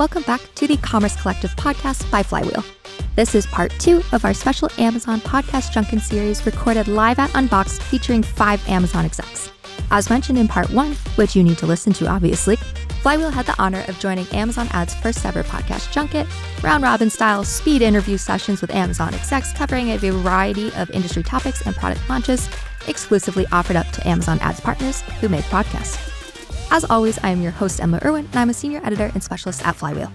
welcome back to the Commerce Collective podcast by Flywheel. This is part two of our special Amazon podcast Junket series recorded live at Unboxed featuring five Amazon execs. As mentioned in part one, which you need to listen to obviously, Flywheel had the honor of joining Amazon Ads' first ever podcast junket, round robin style speed interview sessions with Amazon execs covering a variety of industry topics and product launches exclusively offered up to Amazon Ads partners who make podcasts. As always, I am your host, Emma Irwin, and I'm a senior editor and specialist at Flywheel.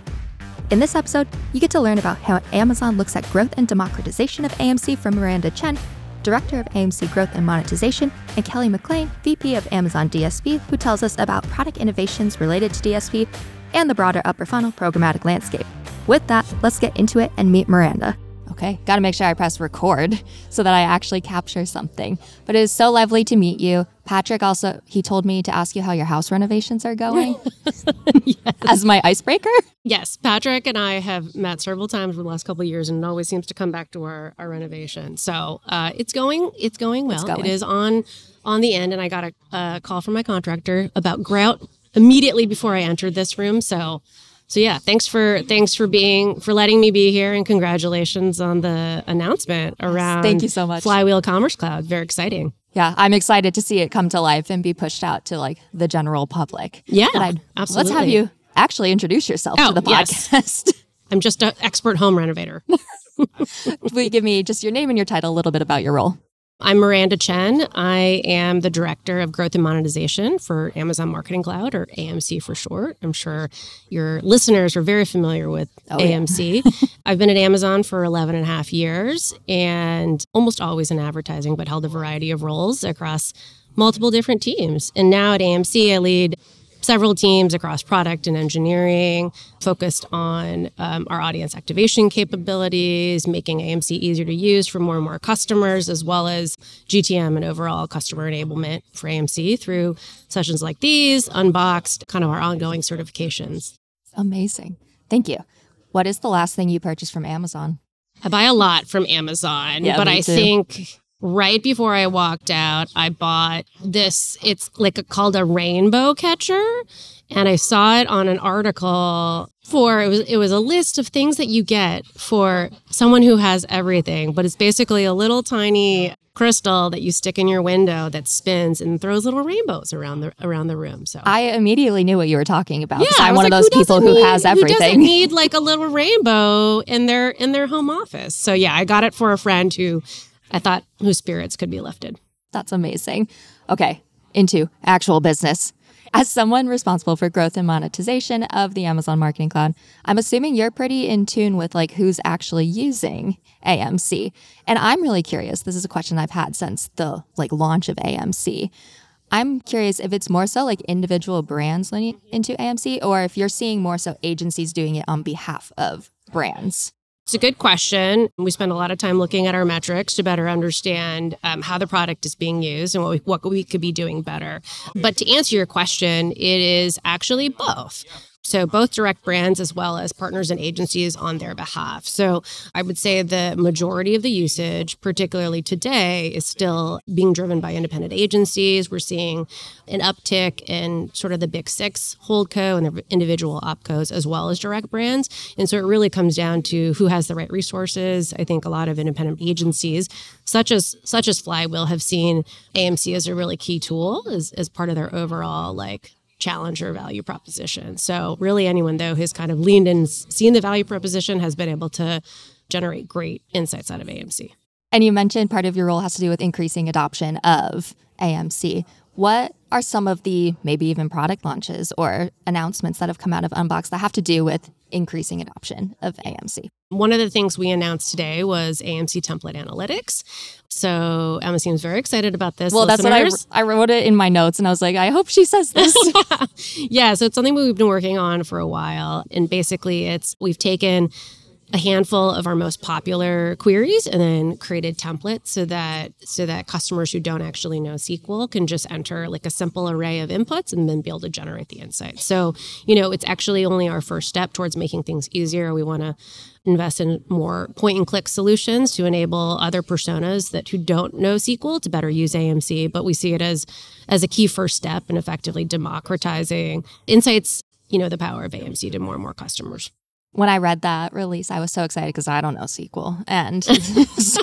In this episode, you get to learn about how Amazon looks at growth and democratization of AMC from Miranda Chen, Director of AMC Growth and Monetization, and Kelly McLean, VP of Amazon DSP, who tells us about product innovations related to DSP and the broader upper funnel programmatic landscape. With that, let's get into it and meet Miranda. Okay, gotta make sure I press record so that I actually capture something. But it is so lovely to meet you. Patrick also, he told me to ask you how your house renovations are going yes. as my icebreaker. Yes, Patrick and I have met several times over the last couple of years and it always seems to come back to our, our renovation. So uh, it's going, it's going well. It's going. It is on on the end and I got a, a call from my contractor about grout immediately before I entered this room. So so yeah, thanks for thanks for being for letting me be here and congratulations on the announcement around Thank you so much. Flywheel Commerce Cloud. Very exciting. Yeah, I'm excited to see it come to life and be pushed out to like the general public. Yeah, absolutely. Let's have you actually introduce yourself oh, to the podcast. Yes. I'm just an expert home renovator. Will you give me just your name and your title, a little bit about your role? I'm Miranda Chen. I am the Director of Growth and Monetization for Amazon Marketing Cloud, or AMC for short. I'm sure your listeners are very familiar with oh, AMC. Yeah. I've been at Amazon for 11 and a half years and almost always in advertising, but held a variety of roles across multiple different teams. And now at AMC, I lead several teams across product and engineering focused on um, our audience activation capabilities, making AMC easier to use for more and more customers, as well as GTM and overall customer enablement for AMC through sessions like these, Unboxed, kind of our ongoing certifications. Amazing. Thank you. What is the last thing you purchased from Amazon? I buy a lot from Amazon, yeah, but I too. think right before I walked out, I bought this. It's like a, called a rainbow catcher, and I saw it on an article for it was it was a list of things that you get for someone who has everything, but it's basically a little tiny crystal that you stick in your window that spins and throws little rainbows around the around the room. So I immediately knew what you were talking about. Yeah, I'm one like, of those who people who has everything. Who doesn't need like a little rainbow in their in their home office? So yeah, I got it for a friend who I thought whose spirits could be lifted. That's amazing. Okay, into actual business. As someone responsible for growth and monetization of the Amazon Marketing Cloud, I'm assuming you're pretty in tune with like who's actually using AMC. And I'm really curious. This is a question I've had since the like launch of AMC. I'm curious if it's more so like individual brands leaning into AMC or if you're seeing more so agencies doing it on behalf of brands. It's a good question. We spend a lot of time looking at our metrics to better understand um, how the product is being used and what we, what we could be doing better. But to answer your question, it is actually both. So, both direct brands as well as partners and agencies on their behalf. So, I would say the majority of the usage, particularly today, is still being driven by independent agencies. We're seeing an uptick in sort of the big six holdco and the individual opcos as well as direct brands. And so, it really comes down to who has the right resources. I think a lot of independent agencies, such as such as Flywheel, have seen AMC as a really key tool as, as part of their overall like challenger value proposition. So, really, anyone though who's kind of leaned in, seen the value proposition, has been able to generate great insights out of AMC. And you mentioned part of your role has to do with increasing adoption of AMC. What are some of the maybe even product launches or announcements that have come out of Unbox that have to do with increasing adoption of AMC? One of the things we announced today was AMC template analytics. So Emma seems very excited about this. Well, listeners. that's what I, I wrote it in my notes, and I was like, I hope she says this. yeah, so it's something we've been working on for a while, and basically, it's we've taken a handful of our most popular queries and then created templates so that so that customers who don't actually know SQL can just enter like a simple array of inputs and then be able to generate the insights. So, you know, it's actually only our first step towards making things easier. We want to invest in more point and click solutions to enable other personas that who don't know SQL to better use AMC, but we see it as as a key first step in effectively democratizing insights you know, the power of AMC to more and more customers. When I read that release, I was so excited because I don't know SQL. And so,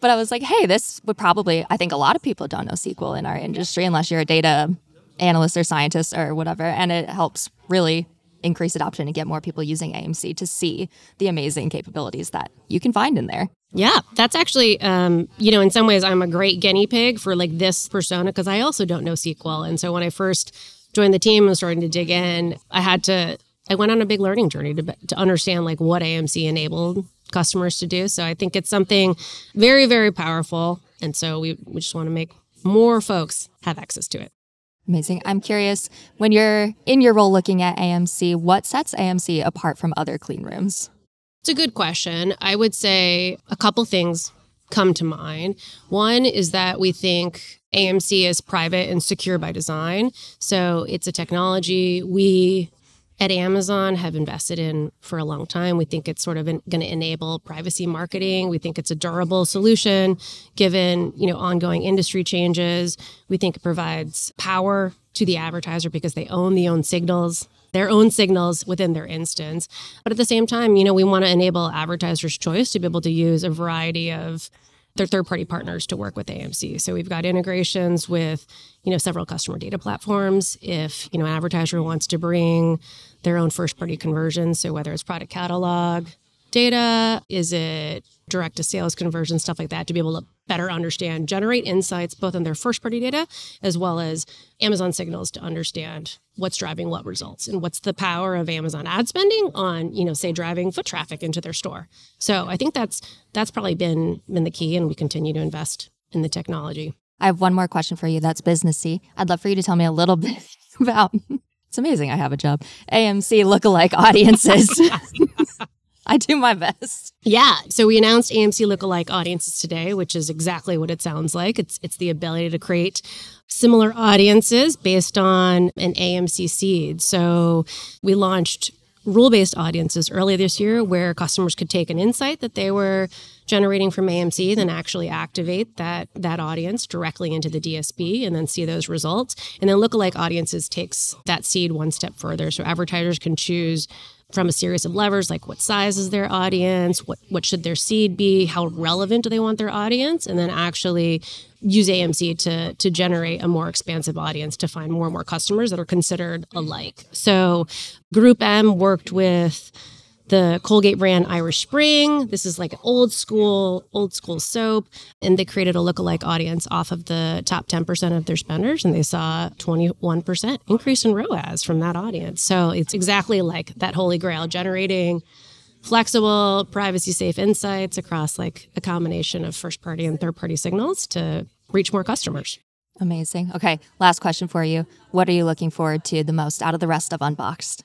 but I was like, hey, this would probably, I think a lot of people don't know SQL in our industry unless you're a data analyst or scientist or whatever. And it helps really increase adoption and get more people using AMC to see the amazing capabilities that you can find in there. Yeah, that's actually, um, you know, in some ways, I'm a great guinea pig for like this persona because I also don't know SQL. And so when I first joined the team and starting to dig in, I had to, I went on a big learning journey to, to understand like what AMC enabled customers to do. So I think it's something very, very powerful. And so we, we just want to make more folks have access to it. Amazing. I'm curious when you're in your role looking at AMC, what sets AMC apart from other clean rooms? It's a good question. I would say a couple things come to mind. One is that we think AMC is private and secure by design. So it's a technology we at Amazon have invested in for a long time. We think it's sort of going to enable privacy marketing. We think it's a durable solution given, you know, ongoing industry changes. We think it provides power to the advertiser because they own the own signals their own signals within their instance. But at the same time, you know, we want to enable advertisers' choice to be able to use a variety of their third party partners to work with AMC. So we've got integrations with, you know, several customer data platforms. If, you know, an advertiser wants to bring their own first party conversions, so whether it's product catalog data, is it direct to sales conversion, stuff like that, to be able to better understand, generate insights both on their first party data as well as Amazon signals to understand what's driving what results and what's the power of Amazon ad spending on, you know, say driving foot traffic into their store. So I think that's that's probably been been the key and we continue to invest in the technology. I have one more question for you that's businessy. I'd love for you to tell me a little bit about it's amazing I have a job. AMC lookalike audiences. I do my best. Yeah. So we announced AMC lookalike audiences today, which is exactly what it sounds like. It's it's the ability to create similar audiences based on an AMC seed. So we launched rule-based audiences earlier this year where customers could take an insight that they were generating from AMC, then actually activate that that audience directly into the DSP and then see those results. And then lookalike audiences takes that seed one step further. So advertisers can choose from a series of levers like what size is their audience, what what should their seed be, how relevant do they want their audience, and then actually use AMC to to generate a more expansive audience to find more and more customers that are considered alike. So GroupM worked with the Colgate brand Irish Spring. This is like old school, old school soap. And they created a lookalike audience off of the top 10% of their spenders. And they saw 21% increase in ROAS from that audience. So it's exactly like that holy grail generating flexible, privacy safe insights across like a combination of first party and third party signals to reach more customers. Amazing. Okay, last question for you. What are you looking forward to the most out of the rest of Unboxed?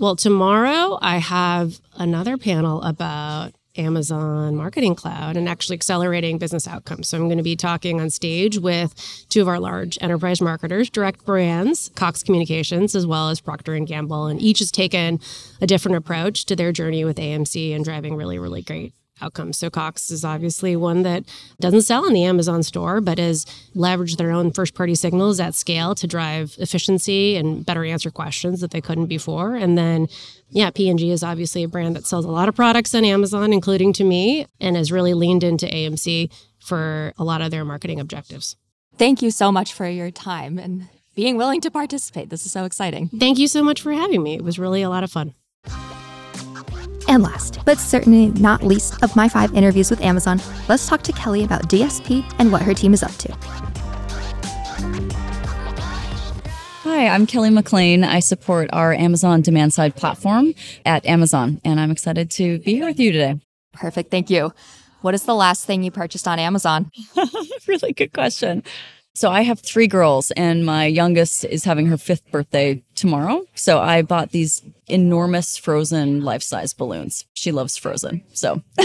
Well, tomorrow I have another panel about Amazon Marketing Cloud and actually accelerating business outcomes. So I'm going to be talking on stage with two of our large enterprise marketers, direct brands, Cox Communications, as well as Procter and Gamble, and each has taken a different approach to their journey with AMC and driving really, really great outcomes. So Cox is obviously one that doesn't sell in the Amazon store, but has leveraged their own first party signals at scale to drive efficiency and better answer questions that they couldn't before. And then yeah, P&G is obviously a brand that sells a lot of products on Amazon, including to me, and has really leaned into AMC for a lot of their marketing objectives. Thank you so much for your time and being willing to participate. This is so exciting. Thank you so much for having me. It was really a lot of fun. And last, but certainly not least of my five interviews with Amazon, let's talk to Kelly about DSP and what her team is up to. Hi, I'm Kelly McLean. I support our Amazon demand side platform at Amazon, and I'm excited to be here with you today. Perfect. Thank you. What is the last thing you purchased on Amazon? really good question. So I have three girls, and my youngest is having her fifth birthday tomorrow. So I bought these enormous frozen life size balloons. She loves Frozen. So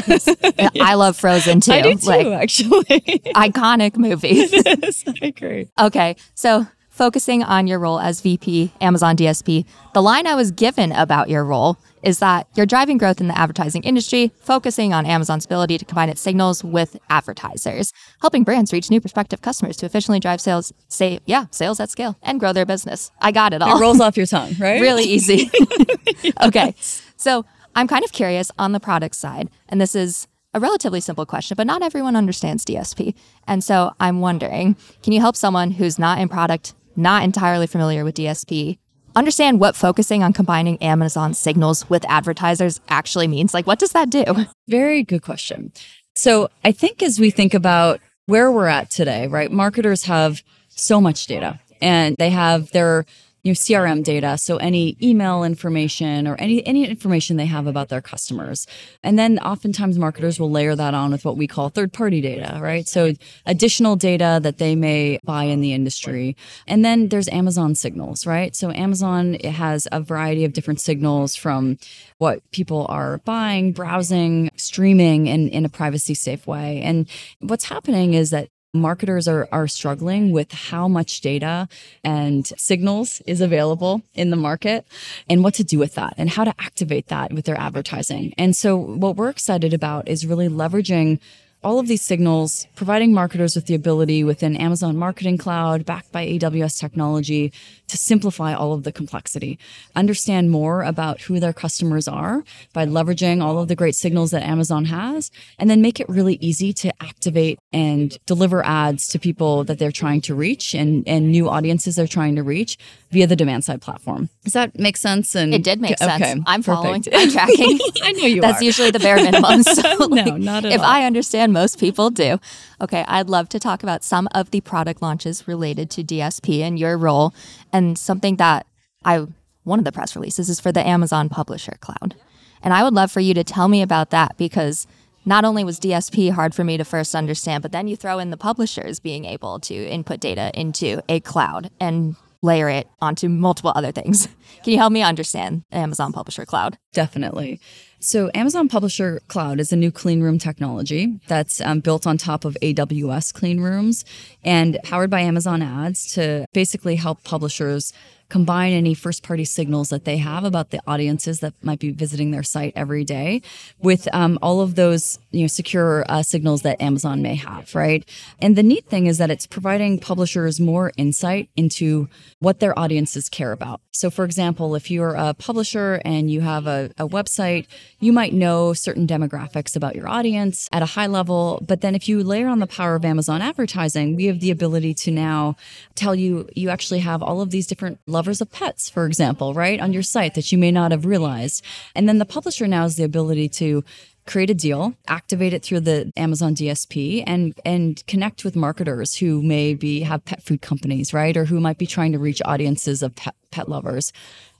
I love Frozen too. I do too, like, actually. iconic movie. it is. I agree. Okay. So focusing on your role as VP, Amazon DSP, the line I was given about your role is that you're driving growth in the advertising industry, focusing on Amazon's ability to combine its signals with advertisers, helping brands reach new prospective customers to efficiently drive sales, say, yeah, sales at scale and grow their business. I got it all. It rolls off your tongue, right? really easy. okay. So I'm kind of curious on the product side, and this is a relatively simple question, but not everyone understands DSP. And so I'm wondering can you help someone who's not in product, not entirely familiar with DSP, understand what focusing on combining Amazon signals with advertisers actually means? Like, what does that do? Very good question. So I think as we think about where we're at today, right, marketers have so much data and they have their you know crm data so any email information or any any information they have about their customers. And then oftentimes marketers will layer that on with what we call third party data right? So additional data that they may buy in the industry. And then there's amazon signals right? So amazon it has a variety of different signals from what people are buying browsing streaming in, in a privacy safe way. And what's happening is that marketers are, are struggling with how much data and signals is available in the market and what to do with that and how to activate that with their advertising. And so what we're excited about is really leveraging all of these signals, providing marketers with the ability within Amazon Marketing Cloud, backed by AWS technology, to simplify all of the complexity, understand more about who their customers are by leveraging all of the great signals that Amazon has, and then make it really easy to activate and deliver ads to people that they're trying to reach and, and new audiences they're trying to reach via the demand side platform. Does that make sense? And it did make okay, sense. I'm perfect. following. I'm tracking. I know you That's are. usually the bare minimum. So no, like, not at if all. I understand most people do. Okay, I'd love to talk about some of the product launches related to DSP and your role, and something that I one of the press releases is for the Amazon Publisher Cloud. And I would love for you to tell me about that because not only was DSP hard for me to first understand, but then you throw in the publishers being able to input data into a cloud and layer it onto multiple other things. Can you help me understand Amazon Publisher Cloud? Definitely. So, Amazon Publisher Cloud is a new clean room technology that's um, built on top of AWS clean rooms and powered by Amazon Ads to basically help publishers combine any first party signals that they have about the audiences that might be visiting their site every day with um, all of those you know secure uh, signals that Amazon may have, right? And the neat thing is that it's providing publishers more insight into what their audiences care about. So, for example, if you're a publisher and you have a, a website, you might know certain demographics about your audience at a high level. But then if you layer on the power of Amazon advertising, we have the ability to now tell you you actually have all of these different lovers of pets, for example, right, on your site that you may not have realized. And then the publisher now has the ability to create a deal, activate it through the Amazon DSP and and connect with marketers who may be have pet food companies, right? Or who might be trying to reach audiences of pet, pet lovers.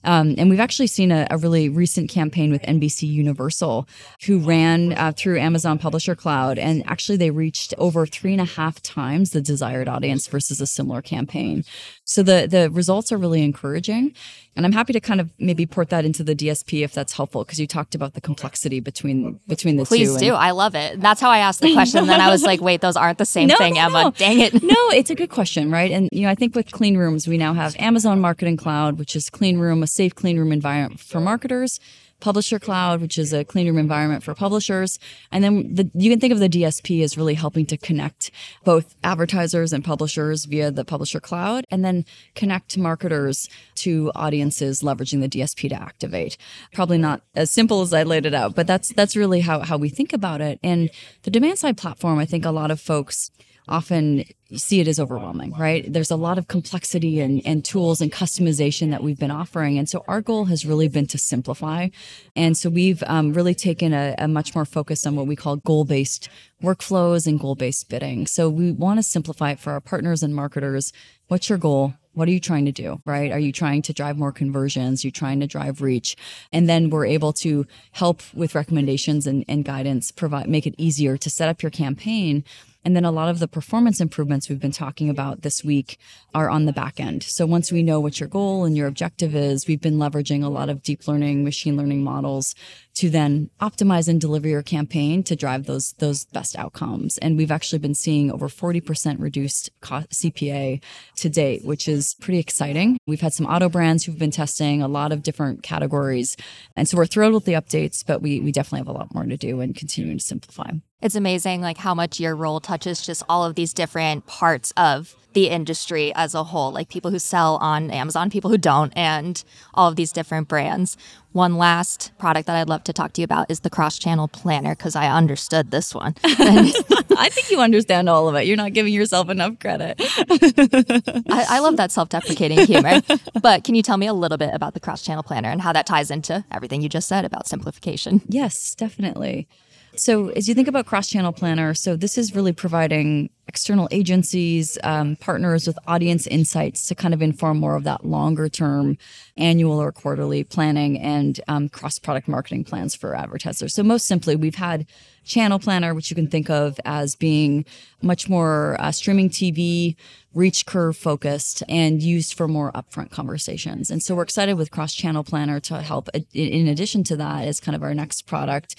Um, and we've actually seen a, a, really recent campaign with NBCUniversal, who ran uh, through Amazon Publisher Cloud, and actually they reached over three and a half times the desired audience versus a similar campaign. So the the results are really encouraging, and I'm happy to kind of maybe port that into the DSP if that's helpful because you talked about the complexity between between the Please two. Please do. I love it. That's how I asked the question. and then I was like, wait, those aren't the same no, thing, no, Emma. No. Dang it. no, it's a good question, right? And you know, I think with clean rooms, we now have Amazon Marketing Cloud, which is clean room, safe clean room environment for marketers. Publisher Cloud, which is a clean room environment for publishers. And then the, you can think of the DSP as really helping to connect both advertisers and publishers via the Publisher Cloud, and then connect marketers to audiences leveraging the DSP to activate. Probably not as simple as I laid it out, but that's that's really how, how we think about it. And the demand side platform, I think a lot of folks often see it as overwhelming, right? There's a lot of complexity and, and tools and customization that we've been offering. And so our goal has really been to simplify. And so we've um, really taken a, a much more focus on what we call goal based workflows and goal based bidding. So we want to simplify it for our partners and marketers. What's your goal? What are you trying to do? Right? Are you trying to drive more conversions? You're you trying to drive reach? And then we're able to help with recommendations and, and guidance, provide, make it easier to set up your campaign and then a lot of the performance improvements we've been talking about this week are on the back end. So once we know what your goal and your objective is, we've been leveraging a lot of deep learning, machine learning models to then optimize and deliver your campaign to drive those those best outcomes. And we've actually been seeing over 40% reduced cost, CPA to date, which is pretty exciting. We've had some auto brands who've been testing a lot of different categories. And so we're thrilled with the updates, but we we definitely have a lot more to do and continuing to simplify. It's amazing like how much your role touches just all of these different parts of the industry as a whole, like people who sell on Amazon, people who don't, and all of these different brands. One last product that I'd love to talk to you about is the cross channel planner because I understood this one. I think you understand all of it. You're not giving yourself enough credit. I, I love that self deprecating humor. But can you tell me a little bit about the cross channel planner and how that ties into everything you just said about simplification? Yes, definitely. So, as you think about cross channel planner, so this is really providing external agencies, um, partners with audience insights to kind of inform more of that longer term annual or quarterly planning and um, cross product marketing plans for advertisers. So, most simply, we've had Channel Planner, which you can think of as being much more uh, streaming TV, reach curve focused, and used for more upfront conversations. And so, we're excited with Cross Channel Planner to help. In addition to that, is kind of our next product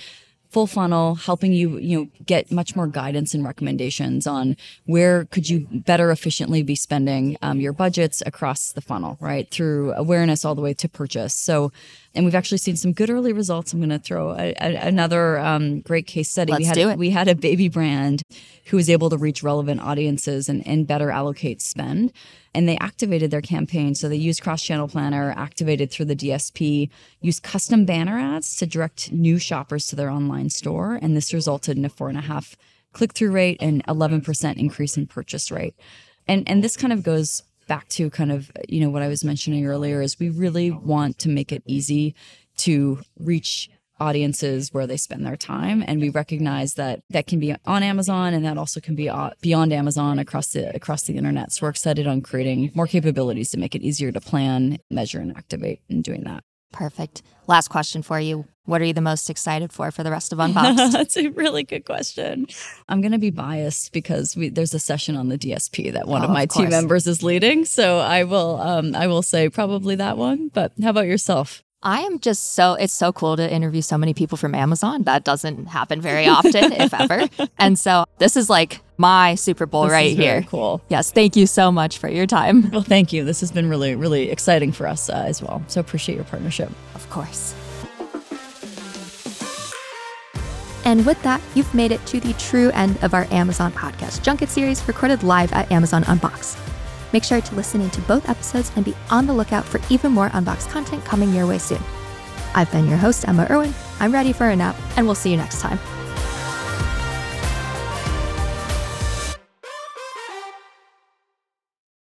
full funnel, helping you, you know, get much more guidance and recommendations on where could you better efficiently be spending um, your budgets across the funnel, right? Through awareness all the way to purchase. So, and we've actually seen some good early results. I'm going to throw a, a, another um, great case study. Let's we had do it. we had a baby brand who was able to reach relevant audiences and, and better allocate spend and they activated their campaign. So they used Cross Channel Planner, activated through the DSP, used custom banner ads to direct new shoppers to their online store. And this resulted in a four and a half click through rate and 11% increase in purchase rate. And, and this kind of goes back to kind of, you know, what I was mentioning earlier is we really want to make it easy to reach audiences where they spend their time. And we recognize that that can be on Amazon and that also can be uh, beyond Amazon across the across the internet. So we're excited on creating more capabilities to make it easier to plan measure and activate and doing that perfect last question for you what are you the most excited for for the rest of Unboxed? That's a really good question. I'm going to be biased because we, there's a session on the DSP that one Oh, of my of team members is leading, so I will um, I will say probably that one. But how about yourself? I am just so it's so cool to interview so many people from Amazon. That doesn't happen very often, if ever. And so this is like my Super Bowl This right is here. cool. Yes, thank you so much for your time. Well, thank you. This has been really really exciting for us uh, as well. So appreciate your partnership. Of course. And with that, you've made it to the true end of our Amazon podcast junket series recorded live at Amazon Unbox. Make sure to listen into both episodes and be on the lookout for even more Unbox content coming your way soon. I've been your host, Emma Irwin. I'm ready for a nap, and we'll see you next time.